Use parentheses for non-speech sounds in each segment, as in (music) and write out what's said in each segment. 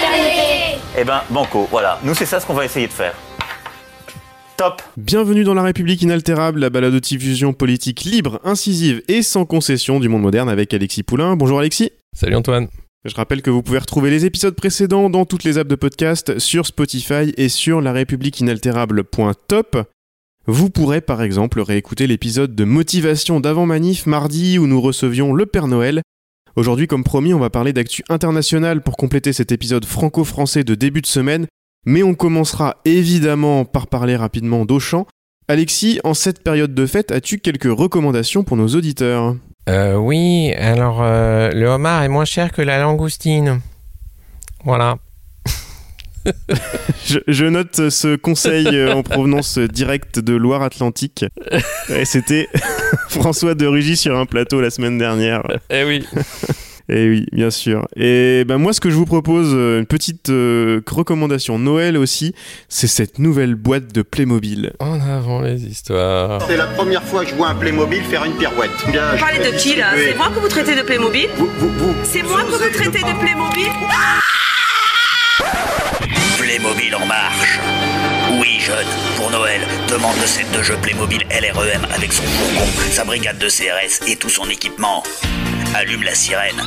fraternité. Eh ben, banco, voilà. Nous, c'est ça ce qu'on va essayer de faire. Top Bienvenue dans La République inaltérable, la balado-diffusion politique libre, incisive et sans concession du monde moderne avec Alexis Poulain. Bonjour Alexis. Salut Antoine. Je rappelle que vous pouvez retrouver les épisodes précédents dans toutes les apps de podcast sur Spotify et sur la république inaltérable.top. Vous pourrez par exemple réécouter l'épisode de motivation d'avant manif mardi où nous recevions le Père Noël. Aujourd'hui, comme promis, on va parler d'actu international pour compléter cet épisode franco-français de début de semaine, mais on commencera évidemment par parler rapidement d'Auchan. Alexis, en cette période de fête, as-tu quelques recommandations pour nos auditeurs? Euh, oui, alors euh, le homard est moins cher que la langoustine. Voilà. (laughs) je, je note ce conseil euh, en provenance directe de Loire-Atlantique. Et C'était (laughs) François de Rugy sur un plateau la semaine dernière. Eh oui. (laughs) Et oui, bien sûr. Et ben moi, ce que je vous propose, euh, une petite euh, recommandation Noël aussi, c'est cette nouvelle boîte de Playmobil. En avant les histoires. C'est la première fois que je vois un Playmobil faire une pirouette. Bien, Vous parlez de qui là? C'est moi que vous traitez de Playmobil? Vous, vous, vous. C'est moi que vous traitez de Playmobil? Playmobil en marche. Oui, jeune, pour Noël, demande le set de jeu Playmobil LREM avec son fourgon, sa brigade de CRS et tout son équipement. Allume la sirène.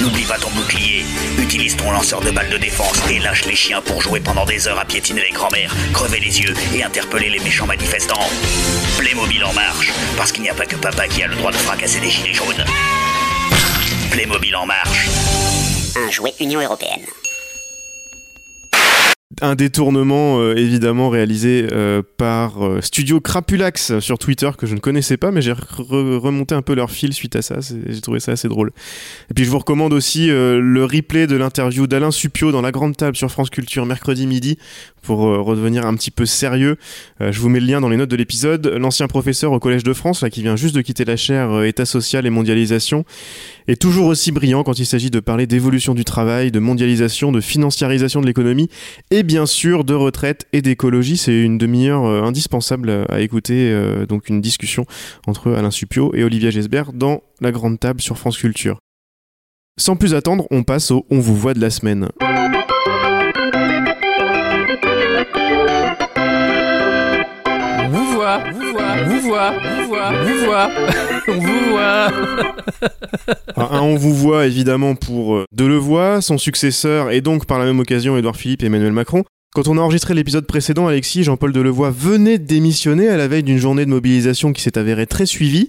N'oublie pas ton bouclier. Utilise ton lanceur de balles de défense et lâche les chiens pour jouer pendant des heures à piétiner les grands-mères, crever les yeux et interpeller les méchants manifestants. Playmobil en marche, parce qu'il n'y a pas que papa qui a le droit de fracasser les gilets jaunes. Playmobil en marche. Un jouet Union Européenne. Un détournement euh, évidemment réalisé euh, par euh, Studio Crapulax sur Twitter que je ne connaissais pas, mais j'ai re- remonté un peu leur fil suite à ça. J'ai trouvé ça assez drôle. Et puis je vous recommande aussi le replay de l'interview d'Alain Supio dans la grande table sur France Culture mercredi midi pour redevenir un petit peu sérieux. Je vous mets le lien dans les notes de l'épisode. L'ancien professeur au Collège de France, qui vient juste de quitter la chaire État social et mondialisation, est toujours aussi brillant quand il s'agit de parler d'évolution du travail, de mondialisation, de financiarisation de l'économie et bien sûr de retraite et d'écologie. C'est une demi-heure euh, indispensable à écouter, euh, donc une discussion entre Alain Supio et Olivier Gesbert dans la grande table sur France Culture. Sans plus attendre, on passe au On vous voit de la semaine. Vous voit, vous voit, vous voit. (laughs) On vous voit. On vous voit évidemment pour euh, Delevoye, son successeur et donc par la même occasion Édouard Philippe et Emmanuel Macron. Quand on a enregistré l'épisode précédent, Alexis, Jean-Paul Delevoye venait de démissionner à la veille d'une journée de mobilisation qui s'est avérée très suivie.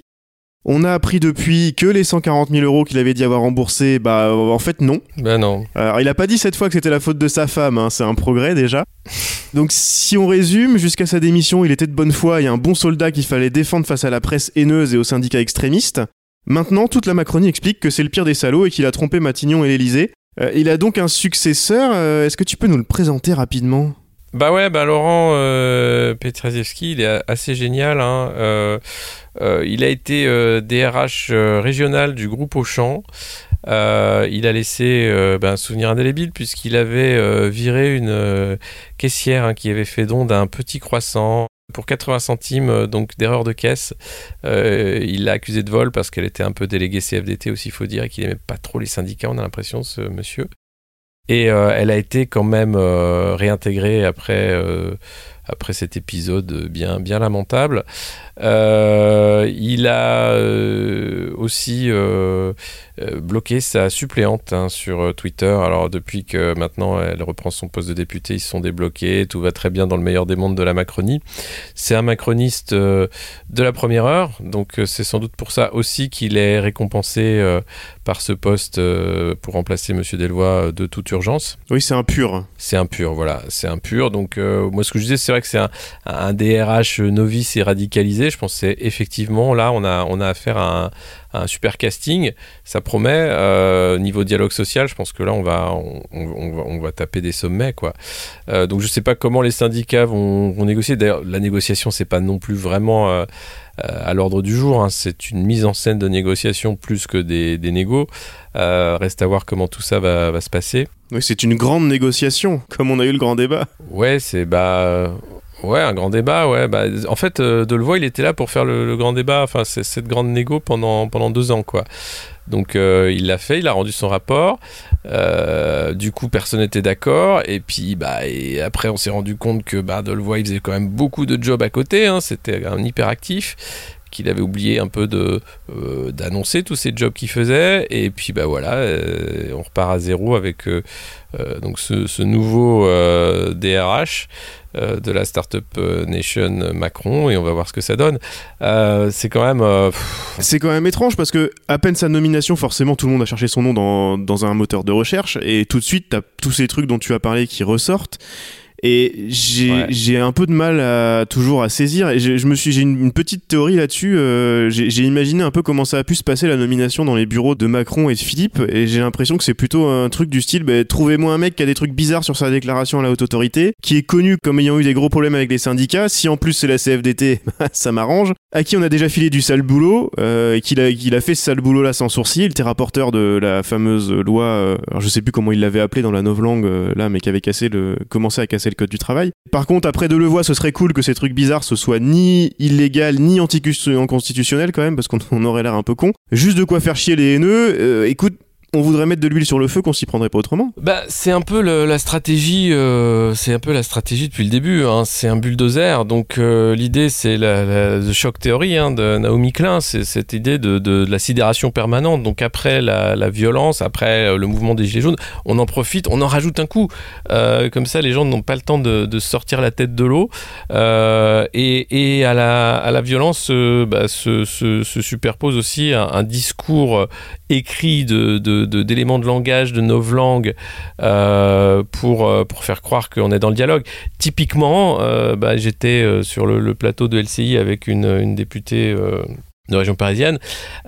On a appris depuis que les 140 000 euros qu'il avait dit avoir remboursés, bah en fait non. Ben non. Alors il a pas dit cette fois que c'était la faute de sa femme, hein, c'est un progrès déjà. Donc si on résume, jusqu'à sa démission, il était de bonne foi et un bon soldat qu'il fallait défendre face à la presse haineuse et aux syndicats extrémistes. Maintenant, toute la Macronie explique que c'est le pire des salauds et qu'il a trompé Matignon et l'Elysée. Euh, il a donc un successeur, euh, est-ce que tu peux nous le présenter rapidement? Bah ouais, bah Laurent euh, il est assez génial. Hein. Euh, euh, il a été DRH euh, régional du groupe Auchan. Il a laissé euh, ben, un souvenir indélébile puisqu'il avait viré une caissière hein, qui avait fait don d'un petit croissant pour 80 centimes donc d'erreur de caisse. Il l'a accusé de vol parce qu'elle était un peu déléguée CFDT aussi, il faut dire, et qu'il aimait pas trop les syndicats, on a l'impression, ce monsieur. Et euh, elle a été quand même euh, réintégrée après, euh, après cet épisode bien, bien lamentable. Euh, il a euh, aussi euh, bloqué sa suppléante hein, sur Twitter. Alors depuis que maintenant elle reprend son poste de député, ils se sont débloqués, tout va très bien dans le meilleur des mondes de la Macronie. C'est un macroniste de la première heure, donc c'est sans doute pour ça aussi qu'il est récompensé par ce poste pour remplacer Monsieur Delvoye de toute urgence. Oui, c'est un pur. C'est un pur, voilà, c'est un pur. Donc moi ce que je disais, c'est vrai que c'est un, DRH novice et radicalisé. Je pense que effectivement là, on a, on a affaire à un, un super casting. Ça promet. Euh, niveau dialogue social, je pense que là, on va, on, va, on va taper des sommets, quoi. Euh, donc, je sais pas comment les syndicats vont, vont négocier. D'ailleurs, la négociation, c'est pas non plus vraiment euh, à l'ordre du jour. hein. C'est une mise en scène de négociation plus que des, des négos. Euh, reste à voir comment tout ça va, va se passer. Oui, c'est une grande négociation, (laughs) comme on a eu le grand débat. Ouais, c'est bah ouais un grand débat. Ouais, bah en fait euh, Delevoye il était là pour faire le, le grand débat. Enfin cette grande négo pendant pendant deux ans quoi. Donc euh, il l'a fait, il a rendu son rapport. Euh, du coup personne n'était d'accord et puis bah et après on s'est rendu compte que bah Delevoye il faisait quand même beaucoup de jobs à côté. Hein, C'était un hyperactif qu'il avait oublié un peu de euh, d'annoncer tous ces jobs qu'il faisait. Et puis bah voilà euh, on repart à zéro avec euh, donc ce, nouveau DRH de la Startup Nation Macron et on va voir ce que ça donne. C'est quand même C'est quand même étrange parce que à peine sa nomination, forcément tout le monde a cherché son nom dans, dans un moteur de recherche. Et tout de suite t'as tous ces trucs dont tu as parlé qui ressortent. Et j'ai Ouais. j'ai un peu de mal à toujours à saisir. Et je, me suis j'ai une, une petite théorie là-dessus. euh, j'ai imaginé un peu comment ça a pu se passer la nomination dans les bureaux de Macron et de Philippe. Et j'ai l'impression que c'est plutôt un truc du style bah, trouvez-moi un mec qui a des trucs bizarres sur sa déclaration à la haute autorité, qui est connu comme ayant eu des gros problèmes avec les syndicats. Si en plus c'est la CFDT, (laughs) ça m'arrange. À qui on a déjà filé du sale boulot euh, qu'il a, qu'il a fait ce sale boulot là sans sourcil. Il était rapporteur de la fameuse loi. euh, alors je sais plus comment il l'avait appelé dans la novlangue euh, là, mais qui avait cassé le, commencé à casser du travail. Par contre, après de le voir, ce serait cool que ces trucs bizarres ce soit ni illégal ni anticonstitutionnel quand même, parce qu'on (laughs) on aurait l'air un peu con. Juste de quoi faire chier les haineux. Euh, écoute, on voudrait mettre de l'huile sur le feu qu'on s'y prendrait pas autrement. Bah, c'est un peu la stratégie, euh, c'est un peu la stratégie depuis le début. Hein. C'est un bulldozer. Donc euh, l'idée, c'est la, la the shock theory hein, de Naomi Klein. C'est cette idée de, la sidération permanente. Donc après la, violence, après euh, le mouvement des gilets jaunes, on en profite, on en rajoute un coup. Comme ça, les gens n'ont pas le temps de, sortir la tête de l'eau. Et, à la, violence bah, se, se- se superpose aussi un, discours écrit de- de- d'éléments de langage, de novlangue, euh, pour, euh, pour faire croire qu'on est dans le dialogue. Typiquement, euh, bah, j'étais euh, sur le, plateau de LCI avec une députée. De région parisienne.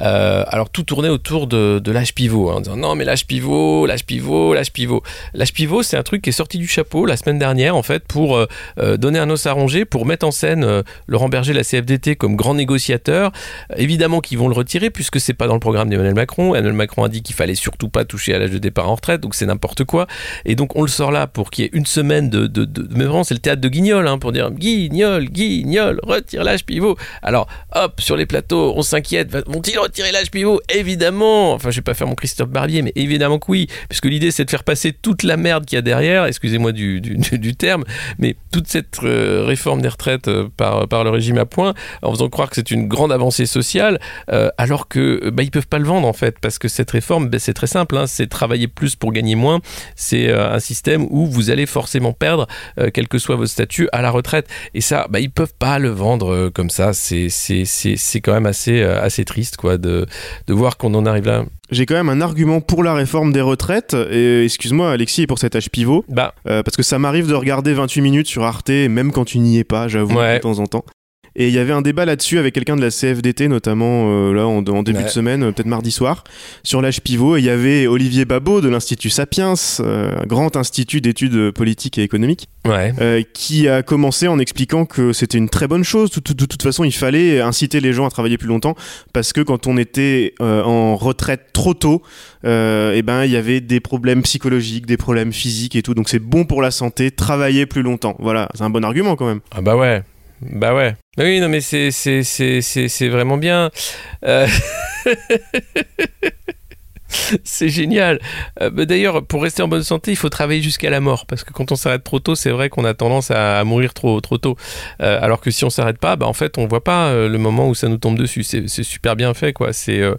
Euh, alors tout tournait autour de, l'âge pivot, hein, en disant non mais l'âge pivot, l'âge pivot, l'âge pivot. L'âge pivot, c'est un truc qui est sorti du chapeau la semaine dernière en fait pour euh, euh, donner un os à ronger, pour mettre en scène Laurent Berger, la CFDT comme grand négociateur. Évidemment qu'ils vont le retirer puisque c'est pas dans le programme d'Emmanuel Macron. Emmanuel Macron a dit qu'il fallait surtout pas toucher à l'âge de départ en retraite, donc c'est n'importe quoi. Et donc on le sort là pour qu'il y ait une semaine de- mais vraiment c'est le théâtre de Guignol hein, pour dire Guignol, Guignol, retire l'âge pivot. Alors hop sur les plateaux, on s'inquiète, vont-ils retirer l'âge pivot? Évidemment. Enfin je vais pas faire mon Christophe Barbier, mais évidemment que oui, puisque l'idée c'est de faire passer toute la merde qu'il y a derrière. Excusez-moi du, terme, mais toute cette euh, réforme des retraites euh, par, le régime à point, en faisant croire que c'est une grande avancée sociale, euh, alors que bah, ils peuvent pas le vendre en fait, parce que cette réforme, bah, c'est très simple, hein, c'est travailler plus pour gagner moins. C'est un système où vous allez forcément perdre, quel que soit votre statut, à la retraite. Et ça, bah, ils peuvent pas le vendre comme ça. C'est quand même assez euh, assez triste quoi de de voir qu'on en arrive là. J'ai quand même un argument pour la réforme des retraites. Et excuse-moi, Alexis, et pour cet âge pivot. Bah Euh, parce que ça m'arrive de regarder 28 minutes sur Arte, même quand tu n'y es pas, j'avoue, Ouais. de temps en temps. Et il y avait un débat là-dessus avec quelqu'un de la CFDT, notamment euh, là en, en début Ouais. de semaine, euh, peut-être mardi soir, sur l'âge pivot. Et il y avait Olivier Babot de l'Institut Sapiens, euh, grand institut d'études politiques et économiques, ouais. euh, qui a commencé en expliquant que c'était une très bonne chose. De, de- de toute façon, il fallait inciter les gens à travailler plus longtemps parce que quand on était euh, en retraite trop tôt, euh, eh ben il y avait des problèmes psychologiques, des problèmes physiques et tout. Donc c'est bon pour la santé, travailler plus longtemps. Voilà, c'est un bon argument quand même. Ah bah ouais. Bah ouais. Oui, non mais c'est c'est vraiment bien. Euh, (laughs) (laughs) C'est génial. Euh, bah, D'ailleurs, pour rester en bonne santé, il faut travailler jusqu'à la mort. Parce que quand on s'arrête trop tôt, c'est vrai qu'on a tendance à, mourir trop, tôt. Euh, alors que si on s'arrête pas, bah, en fait, on voit pas euh, le moment où ça nous tombe dessus. C'est super bien fait, quoi. C'est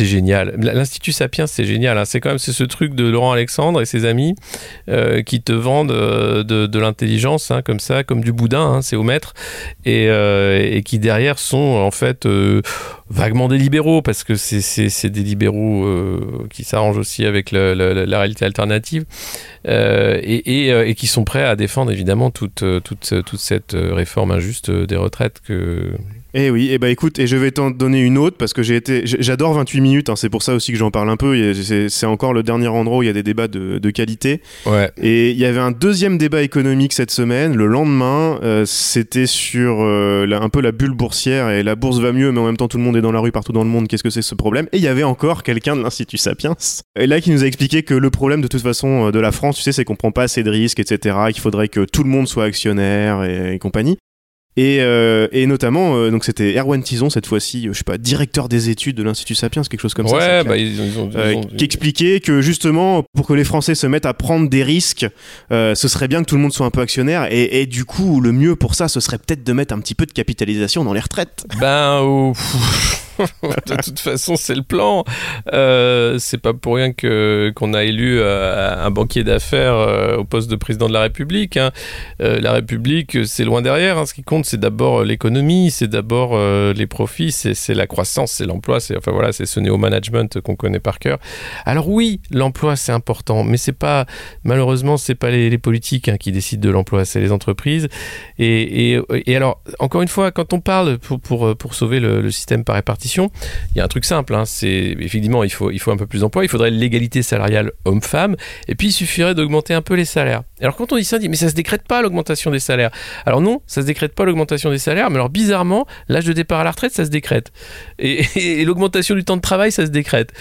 génial. L'Institut Sapiens, c'est génial. hein. C'est quand même ce truc de Laurent Alexandre et ses amis qui te vendent de, l'intelligence, hein, comme ça, comme du boudin, hein, c'est au maître, et, qui derrière sont en fait vaguement des libéraux, parce que c'est des libéraux euh, qui s'arrangent aussi avec la réalité alternative, euh, euh, et, qui sont prêts à défendre évidemment toute, toute, toute cette réforme injuste des retraites que eh oui, et eh bah écoute, et je vais t'en donner une autre parce que j'ai été, j'adore 28 minutes, hein, c'est pour ça aussi que j'en parle un peu. C'est encore le dernier endroit où il y a des débats de, de qualité. Ouais. Et il y avait un deuxième débat économique cette semaine. Le lendemain, euh, c'était sur euh, la, un peu la bulle boursière et la bourse va mieux, mais en même temps tout le monde est dans la rue partout dans le monde. Qu'est-ce que c'est ce problème? Et il y avait encore quelqu'un de l'Institut Sapiens, et là qui nous a expliqué que le problème de toute façon euh, de la France, tu sais, c'est qu'on prend pas assez de risques, etc. Qu'il faudrait que tout le monde soit actionnaire et, et compagnie. Et, euh, et, notamment, euh, donc c'était Erwan Tison cette fois-ci, je sais pas, directeur des études de l'Institut Sapiens, quelque chose comme ouais, ça. Bah, ils ont, ils ont, euh, qui expliquait que justement, pour que les Français se mettent à prendre des risques, euh, ce serait bien que tout le monde soit un peu actionnaire. Et, et, du coup, le mieux pour ça, ce serait peut-être de mettre un petit peu de capitalisation dans les retraites. Ben, oh, (laughs) de toute façon, c'est le plan. Euh, c'est pas pour rien que qu'on a élu euh, un banquier d'affaires euh, au poste de président de la République. Hein. Euh, la République, c'est loin derrière. Hein. Ce qui compte, c'est d'abord l'économie, c'est d'abord les profits, c'est la croissance, c'est l'emploi. C'est enfin voilà, c'est ce néo-management qu'on connaît par cœur. Alors oui, l'emploi c'est important, mais c'est pas malheureusement c'est pas les, politiques hein, qui décident de l'emploi, c'est les entreprises. Et, et, et, alors encore une fois, quand on parle pour pour, pour sauver le, le système par répartition il y a un truc simple, hein, c'est effectivement il faut, il un peu plus d'emplois, il faudrait l'égalité salariale homme-femme, et puis il suffirait d'augmenter un peu les salaires. Alors quand on dit ça, on dit mais ça se décrète pas l'augmentation des salaires. Alors non, ça se décrète pas l'augmentation des salaires, mais alors bizarrement, l'âge de départ à la retraite, ça se décrète. Et, l'augmentation du temps de travail, ça se décrète.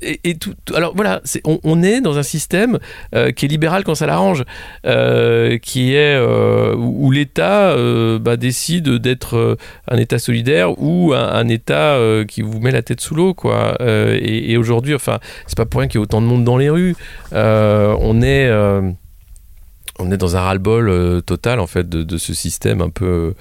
Et, et tout, alors voilà, on, est dans un système euh, qui est libéral quand ça l'arrange, euh, qui est euh, où l'État euh, bah, décide d'être euh, un État solidaire ou un État euh, qui vous met la tête sous l'eau, quoi. Euh, et, et aujourd'hui, enfin, c'est pas pour rien qu'il y ait autant de monde dans les rues. Euh, on est on est dans un ras-le-bol total en fait de, de, ce système un peu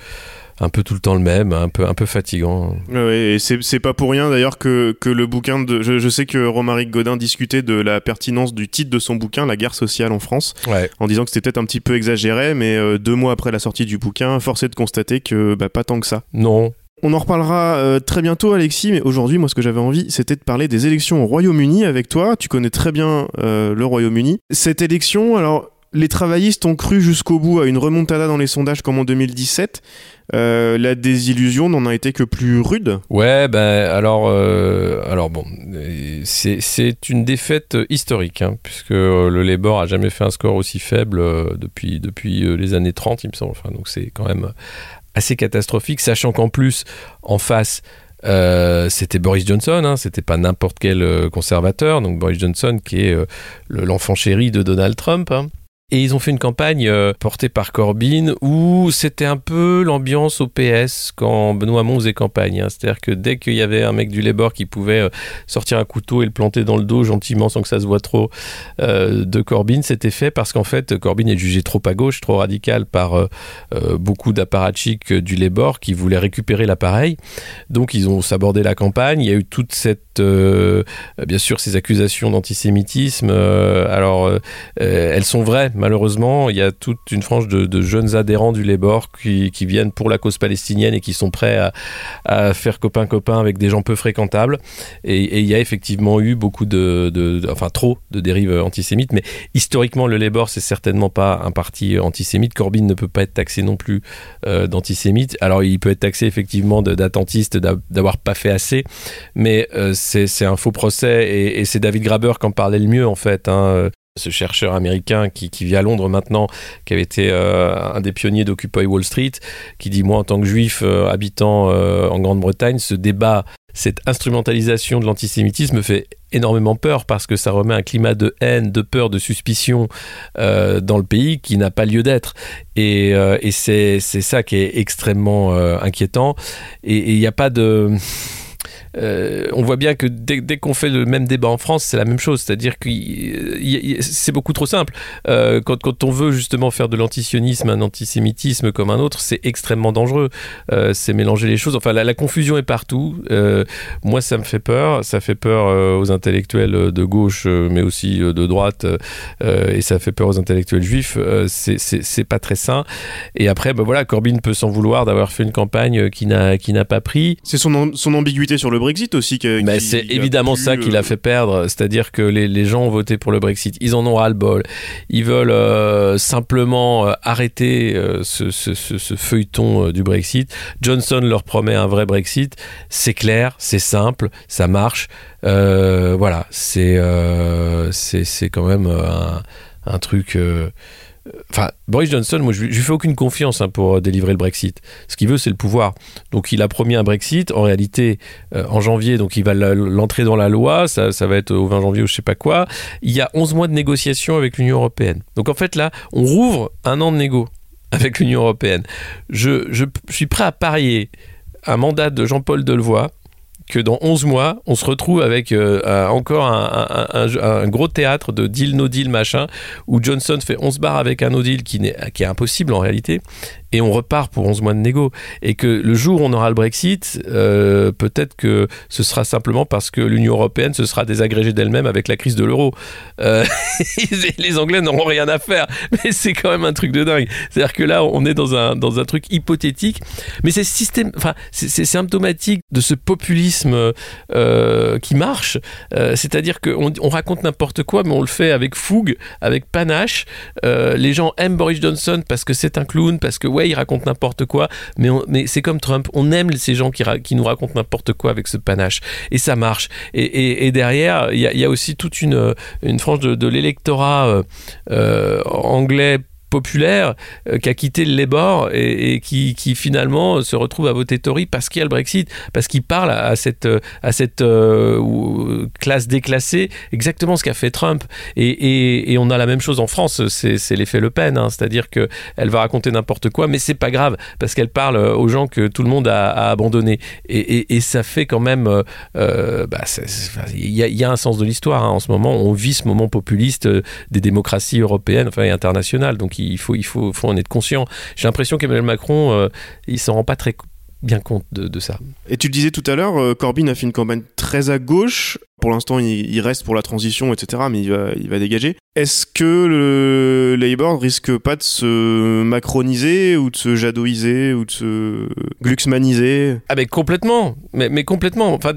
un peu tout le temps le même, un peu, un peu fatigant. Oui, et c'est pas pour rien d'ailleurs que, que le bouquin de. Je, je sais que Romaric Godin discutait de la pertinence du titre de son bouquin, La guerre sociale en France, ouais. en disant que c'était peut-être un petit peu exagéré, mais euh, deux mois après la sortie du bouquin, force est de constater que bah, pas tant que ça. Non, on en reparlera euh, très bientôt, Alexis, mais aujourd'hui, moi, ce que j'avais envie, c'était de parler des élections au Royaume-Uni avec toi. Tu connais très bien euh, le Royaume-Uni. Cette élection, alors, les travaillistes ont cru jusqu'au bout à une remontada dans les sondages comme en 2017. Euh, la désillusion n'en a été que plus rude. Ouais, ben alors, bon, c'est une défaite historique, hein, puisque le Labour a jamais fait un score aussi faible depuis, les années 30, il me semble. Donc c'est quand même assez catastrophique, sachant qu'en plus, en face, euh, c'était Boris Johnson, hein, c'était pas n'importe quel euh, conservateur, donc Boris Johnson qui est euh, l'enfant chéri de Donald Trump. Hein. Et ils ont fait une campagne euh, portée par Corbyn où c'était un peu l'ambiance au PS quand Benoît Hamon faisait campagne. Hein. C'est-à-dire que dès qu'il y avait un mec du Labour qui pouvait euh, sortir un couteau et le planter dans le dos gentiment sans que ça se voit trop euh, de Corbyn, c'était fait parce qu'en fait Corbyn est jugé trop à gauche, trop radical par beaucoup d'apparatchiks du Labour qui voulaient récupérer l'appareil. Donc ils ont sabordé la campagne. Il y a eu toute cette, bien sûr, ces accusations d'antisémitisme. alors elles sont vraies malheureusement, il y a toute une frange de, jeunes adhérents du Labour qui, qui, viennent pour la cause palestinienne et qui sont prêts à, faire copain-copain avec des gens peu fréquentables. Et, il y a effectivement eu beaucoup de, enfin trop de dérives antisémites, mais historiquement, le Labour, c'est certainement pas un parti antisémite. Corbyn ne peut pas être taxé non plus euh, d'antisémite. Alors, il peut être taxé effectivement d'attentiste, d'avoir pas fait assez, mais euh, c'est un faux procès et, c'est David Graber qui en parlait le mieux en fait. Hein ce chercheur américain qui, vit à Londres maintenant, qui avait été euh, un des pionniers d'Occupy Wall Street, qui dit moi en tant que juif euh, habitant euh, en Grande-Bretagne, ce débat, cette instrumentalisation de l'antisémitisme fait énormément peur parce que ça remet un climat de haine, de peur, de suspicion dans le pays qui n'a pas lieu d'être. Et, c'est ça qui est extrêmement inquiétant. Et il n'y a pas de euh, on voit bien que dès, qu'on fait le même débat en France, c'est la même chose. C'est-à-dire que c'est beaucoup trop simple. Euh, quand, quand, on veut justement faire de l'antisionisme un antisémitisme comme un autre, c'est extrêmement dangereux. Euh, c'est mélanger les choses. Enfin, la, la confusion est partout. Moi, ça me fait peur. Ça fait peur aux intellectuels de gauche, mais aussi de droite. et ça fait peur aux intellectuels juifs. c'est pas très sain. Et après, ben voilà, Corbyn peut s'en vouloir d'avoir fait une campagne qui n'a qui n'a pas pris. C'est son, son ambiguïté sur le Brexit aussi. Qui, qui c'est évidemment ça qui l'a fait perdre. C'est-à-dire que les, les, gens ont voté pour le Brexit. Ils en ont ras-le-bol. Ils veulent euh, simplement euh, arrêter euh, ce, ce, ce, ce, feuilleton du Brexit. Johnson leur promet un vrai Brexit. C'est clair, c'est simple, ça marche. voilà, c'est c'est quand même un, un truc Enfin, Boris Johnson, moi, je, lui fais aucune confiance hein, pour délivrer le Brexit. Ce qu'il veut, c'est le pouvoir. Donc, il a promis un Brexit. En réalité, euh, en janvier, donc il va l'entrer dans la loi. Ça, ça va être au 20 janvier ou je sais pas quoi. Il y a 11 mois de négociations avec l'Union européenne. Donc, en fait, là, on rouvre un an de négo avec l'Union européenne. Je, je, je suis prêt à parier un mandat de Jean-Paul Delevoye que dans 11 mois, on se retrouve avec euh, encore un, gros théâtre de deal, no deal, machin, où Johnson fait 11 bars avec un no deal qui est impossible en réalité, et on repart pour 11 mois de négo. Et que le jour où on aura le Brexit, euh, peut-être que ce sera simplement parce que l'Union européenne se sera désagrégée d'elle-même avec la crise de l'euro. Euh, (laughs) les Anglais n'auront rien à faire. Mais c'est quand même un truc de dingue. C'est-à-dire que là, on est dans un, dans un truc hypothétique. Mais c'est symptomatique de ce populisme euh, qui marche. C'est-à-dire qu'on on raconte n'importe quoi, mais on le fait avec fougue, avec panache. Les gens aiment Boris Johnson parce que c'est un clown, parce que ouais, il raconte n'importe quoi, mais, mais c'est comme Trump, on aime ces gens qui, nous racontent n'importe quoi avec ce panache, et ça marche. Et, derrière, il y, a aussi toute une, frange de, de l'électorat euh, euh, anglais populaire euh, qui a quitté le Labour et, qui, finalement se retrouve à voter Tory parce qu'il y a le Brexit, parce qu'il parle à cette, à cette euh, classe déclassée exactement ce qu'a fait Trump. Et, on a la même chose en France, c'est l'effet Le Pen, hein, c'est-à-dire qu'elle va raconter n'importe quoi, mais c'est pas grave parce qu'elle parle aux gens que tout le monde a, a abandonné. Et, ça fait quand même. Euh, bah, il y, y, a un sens de l'histoire hein, en ce moment. On vit ce moment populiste des démocraties européennes enfin, et internationales. Donc il faut, il faut, faut en être conscient. J'ai l'impression qu'Emmanuel Macron, euh, il s'en rend pas très bien compte de, de, ça. Et tu le disais tout à l'heure, euh, Corbyn a fait une campagne très à gauche. Pour l'instant, il, il, reste pour la transition, etc., mais il va, il va dégager. Est-ce que le Labour risque pas de se macroniser ou de se jadoiser ou de se glucksmaniser? Ah mais complètement, mais, mais complètement. Enfin,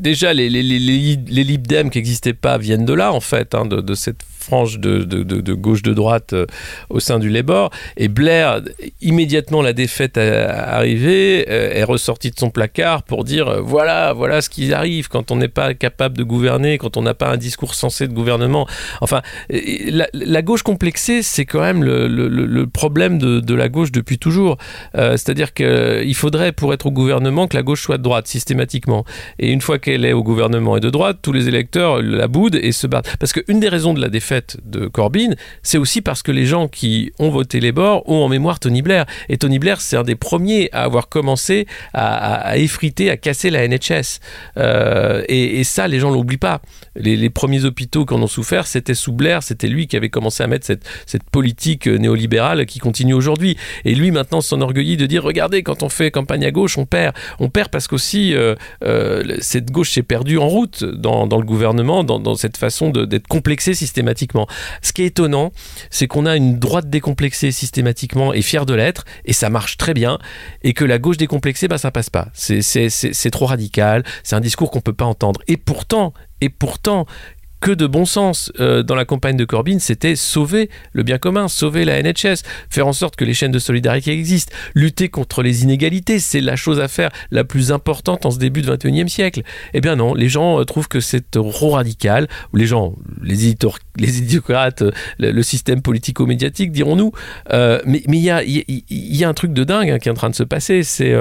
déjà, les, les, les, les Lib Dem qui n'existaient pas viennent de là, en fait, hein, de, de cette frange de, de, de, de gauche-de-droite euh, au sein du Labour. Et Blair, immédiatement la défaite arrivée, euh, est ressorti de son placard pour dire euh, voilà, voilà ce qui arrive quand on n'est pas capable de gouverner, quand on n'a pas un discours sensé de gouvernement. Enfin, la, la gauche complexée, c'est quand même le, le, le problème de, la gauche depuis toujours. C'est-à-dire qu'il faudrait, pour être au gouvernement, que la gauche soit de droite systématiquement. Et une fois qu'elle est au gouvernement et de droite, tous les électeurs la boudent et se battent. Parce qu'une des raisons de la défaite de Corbyn, c'est aussi parce que les gens qui ont voté les bords ont en mémoire Tony Blair. Et Tony Blair, c'est un des premiers à avoir commencé à, effriter, à casser la NHS. Euh, et, ça, les gens l'oublient pas. Les, premiers hôpitaux qui en ont souffert, c'était sous Blair, c'était lui qui avait commencé à mettre cette, politique néolibérale qui continue aujourd'hui. Et lui, maintenant, s'enorgueillit de dire, regardez, quand on fait campagne à gauche, on perd. On perd parce qu'aussi, euh, euh, cette gauche s'est perdue en route dans, le gouvernement, dans, cette façon d'être systématiquement systématiquement. Ce qui est étonnant, c'est qu'on a une droite décomplexée systématiquement et fière de l'être, et ça marche très bien, et que la gauche décomplexée, bah, ça passe pas. C'est trop radical, c'est un discours qu'on peut pas entendre. Et pourtant, et pourtant, que de bon sens euh, dans la campagne de Corbyn, c'était sauver le bien commun, sauver la NHS, faire en sorte que les chaînes de solidarité existent, lutter contre les inégalités, c'est la chose à faire la plus importante en ce début de 21e siècle. Eh bien non, les gens euh, trouvent que c'est trop radical, les gens, les, éditor, les idiocrates, le, système politico-médiatique, dirons-nous, euh, mais il y a, un truc de dingue hein, qui est en train de se passer, c'est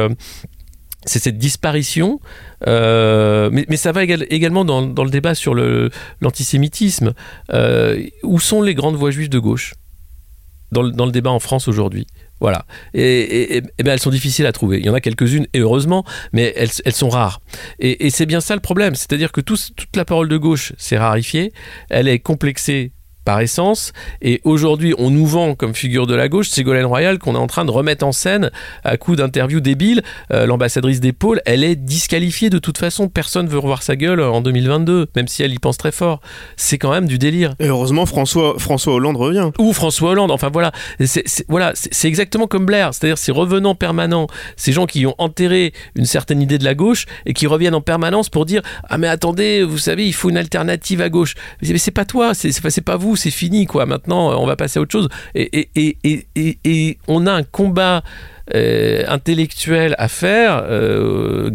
c'est cette disparition, euh, mais, ça va égal, également dans, le débat sur l'antisémitisme. Euh, où sont les grandes voix juives de gauche? Dans le, débat en France aujourd'hui Voilà. Et, et, et ben elles sont difficiles à trouver. Il y en a quelques-unes, et heureusement, mais elles, sont rares. Et, c'est bien ça le problème. C'est-à-dire que tout, toute la parole de gauche s'est rarifiée. Elle est complexée par essence. Et aujourd'hui, on nous vend comme figure de la gauche Ségolène Royal qu'on est en train de remettre en scène à coup d'interviews débiles. Euh, L'ambassadrice des pôles, elle est disqualifiée de toute façon. Personne veut revoir sa gueule en 2022, même si elle y pense très fort. C'est quand même du délire. Et heureusement, François, François Hollande revient. Ou François Hollande. Enfin voilà, c'est voilà, c'est exactement comme Blair. C'est-à-dire ces revenants permanents, ces gens qui ont enterré une certaine idée de la gauche et qui reviennent en permanence pour dire ah mais attendez, vous savez, il faut une alternative à gauche. Mais c'est pas toi, c'est pas vous, c'est fini quoi. Maintenant, on va passer à autre chose. Et, on a un combat. Euh, intellectuel à faire, euh,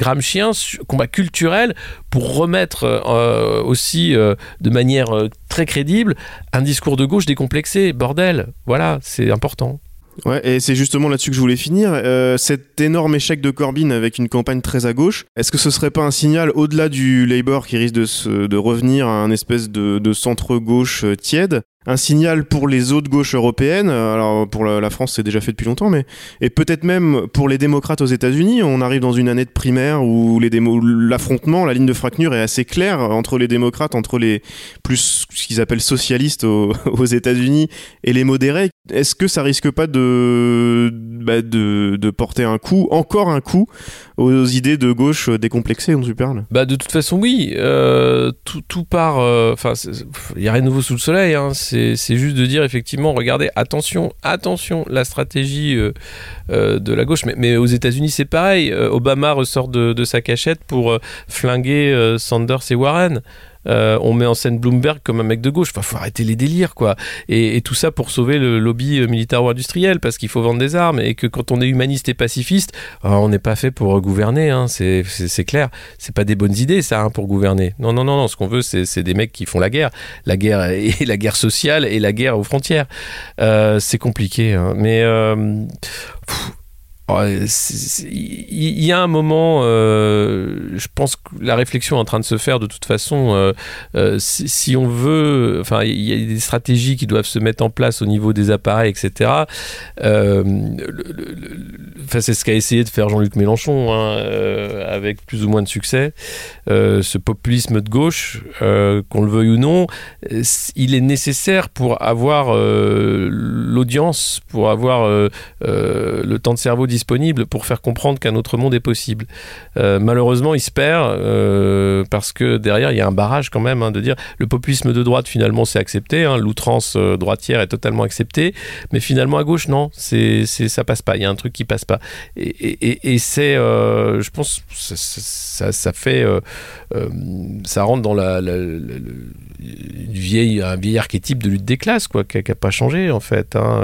combat culturel, pour remettre euh, aussi euh, de manière euh, très crédible un discours de gauche décomplexé. Bordel, voilà, c'est important. Ouais, et c'est justement là-dessus que je voulais finir. Euh, cet énorme échec de Corbyn avec une campagne très à gauche, est-ce que ce serait pas un signal au-delà du Labour qui risque de, revenir à un espèce de, de centre-gauche tiède? Un signal pour les autres gauches européennes. Alors pour la, la France, c'est déjà fait depuis longtemps, mais et peut-être même pour les démocrates aux États-Unis. On arrive dans une année de primaire où les démo... l'affrontement, la ligne de fracture est assez claire entre les démocrates, entre les plus ce qu'ils appellent socialistes aux, (laughs) aux États-Unis et les modérés. Est-ce que ça risque pas de, bah de porter un coup, encore un coup, aux idées de gauche décomplexées dont tu parles Bah de toute façon, oui. Euh, tout, part. Enfin, il y a rien de nouveau sous le soleil. Hein, c'est juste de dire effectivement, regardez, attention, attention, la stratégie euh, euh, de la gauche. Mais, aux États-Unis, c'est pareil. Euh, Obama ressort de, sa cachette pour euh, flinguer euh, Sanders et Warren. Euh, on met en scène Bloomberg comme un mec de gauche. Enfin, faut arrêter les délires, quoi. Et, tout ça pour sauver le lobby militaro-industriel, parce qu'il faut vendre des armes et que quand on est humaniste et pacifiste, oh, on n'est pas fait pour gouverner. Hein. C'est clair. C'est pas des bonnes idées, ça, hein, pour gouverner. Non, non, non, non. Ce qu'on veut, c'est des mecs qui font la guerre, la guerre (laughs) et la guerre sociale et la guerre aux frontières. Euh, c'est compliqué, hein. mais. Euh, il y a un moment, euh, je pense que la réflexion est en train de se faire de toute façon. Euh, euh, si, si, on veut, enfin, il y a des stratégies qui doivent se mettre en place au niveau des appareils, etc. Enfin, c'est ce qu'a essayé de faire Jean-Luc Mélenchon, hein, avec plus ou moins de succès. ce populisme de gauche, qu'on le veuille ou non, il est nécessaire pour avoir l'audience, pour avoir le temps de cerveau disponible pour faire comprendre qu'un autre monde est possible. Euh, malheureusement, il se perd euh, parce que derrière, il y a un barrage quand même hein, de dire le populisme de droite, finalement, c'est accepté, hein, l'outrance euh, droitière est totalement acceptée, mais finalement, à gauche, non, c'est, ça passe pas. Il y a un truc qui passe pas. Et, c'est, je pense, ça, ça, fait, ça rentre dans la vieille, un vieil archétype de lutte des classes, quoi, qui n'a pas changé en fait, hein,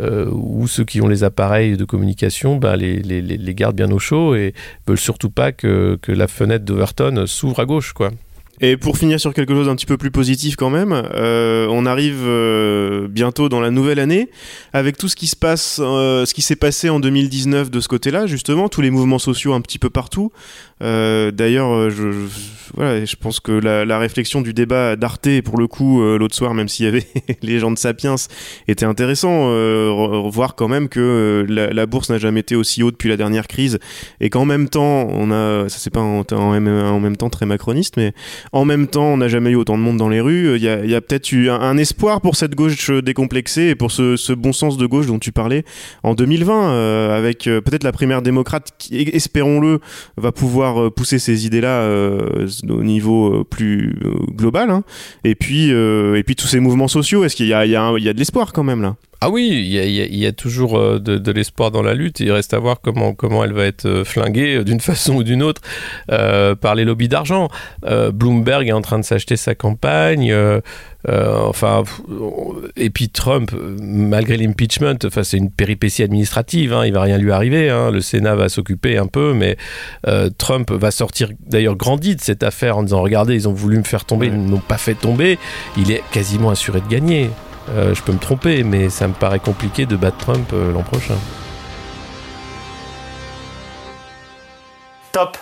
euh, où ceux qui ont les appareils de communication ben, les, les, les, gardent bien au chaud et veulent surtout pas que, que la fenêtre d'Overton s'ouvre à gauche, quoi. Et pour finir sur quelque chose d'un petit peu plus positif quand même, euh, on arrive euh, bientôt dans la nouvelle année avec tout ce qui se passe, euh, ce qui s'est passé en 2019 de ce côté-là, justement, tous les mouvements sociaux un petit peu partout. D'ailleurs, je, pense que la, réflexion du débat d'Arte, pour le coup, l'autre soir, même s'il y avait (laughs) les gens de Sapiens, était intéressant. Voir quand même que la, bourse n'a jamais été aussi haute depuis la dernière crise et qu'en même temps, on a, ça c'est pas en même temps très macroniste, mais en même temps, on n'a jamais eu autant de monde dans les rues. Il y a, a peut-être eu un, espoir pour cette gauche décomplexée et pour ce, bon sens de gauche dont tu parlais en 2020, euh, avec euh, peut-être la primaire démocrate qui, espérons-le, va pouvoir euh, pousser ces idées-là euh, au niveau euh, plus global. Hein. Et puis, et puis tous ces mouvements sociaux. Est-ce qu'il y a de l'espoir quand même là? Ah oui, il y a, il y a toujours euh, de, de l'espoir dans la lutte. Il reste à voir comment, comment elle va être euh, flinguée euh, d'une (laughs) façon ou d'une autre euh, par les lobbies d'argent. Euh, Bloomberg est en train de s'acheter sa campagne. Euh, enfin, et puis Trump, malgré l'impeachment, enfin, c'est une péripétie administrative. Hein, il va rien lui arriver. Hein, le Sénat va s'occuper un peu, mais Trump va sortir d'ailleurs grandi de cette affaire en disant regardez, ils ont voulu me faire tomber, ils n'ont pas fait tomber. Il est quasiment assuré de gagner. Euh, je peux me tromper, mais ça me paraît compliqué de battre Trump euh, l'an prochain. Top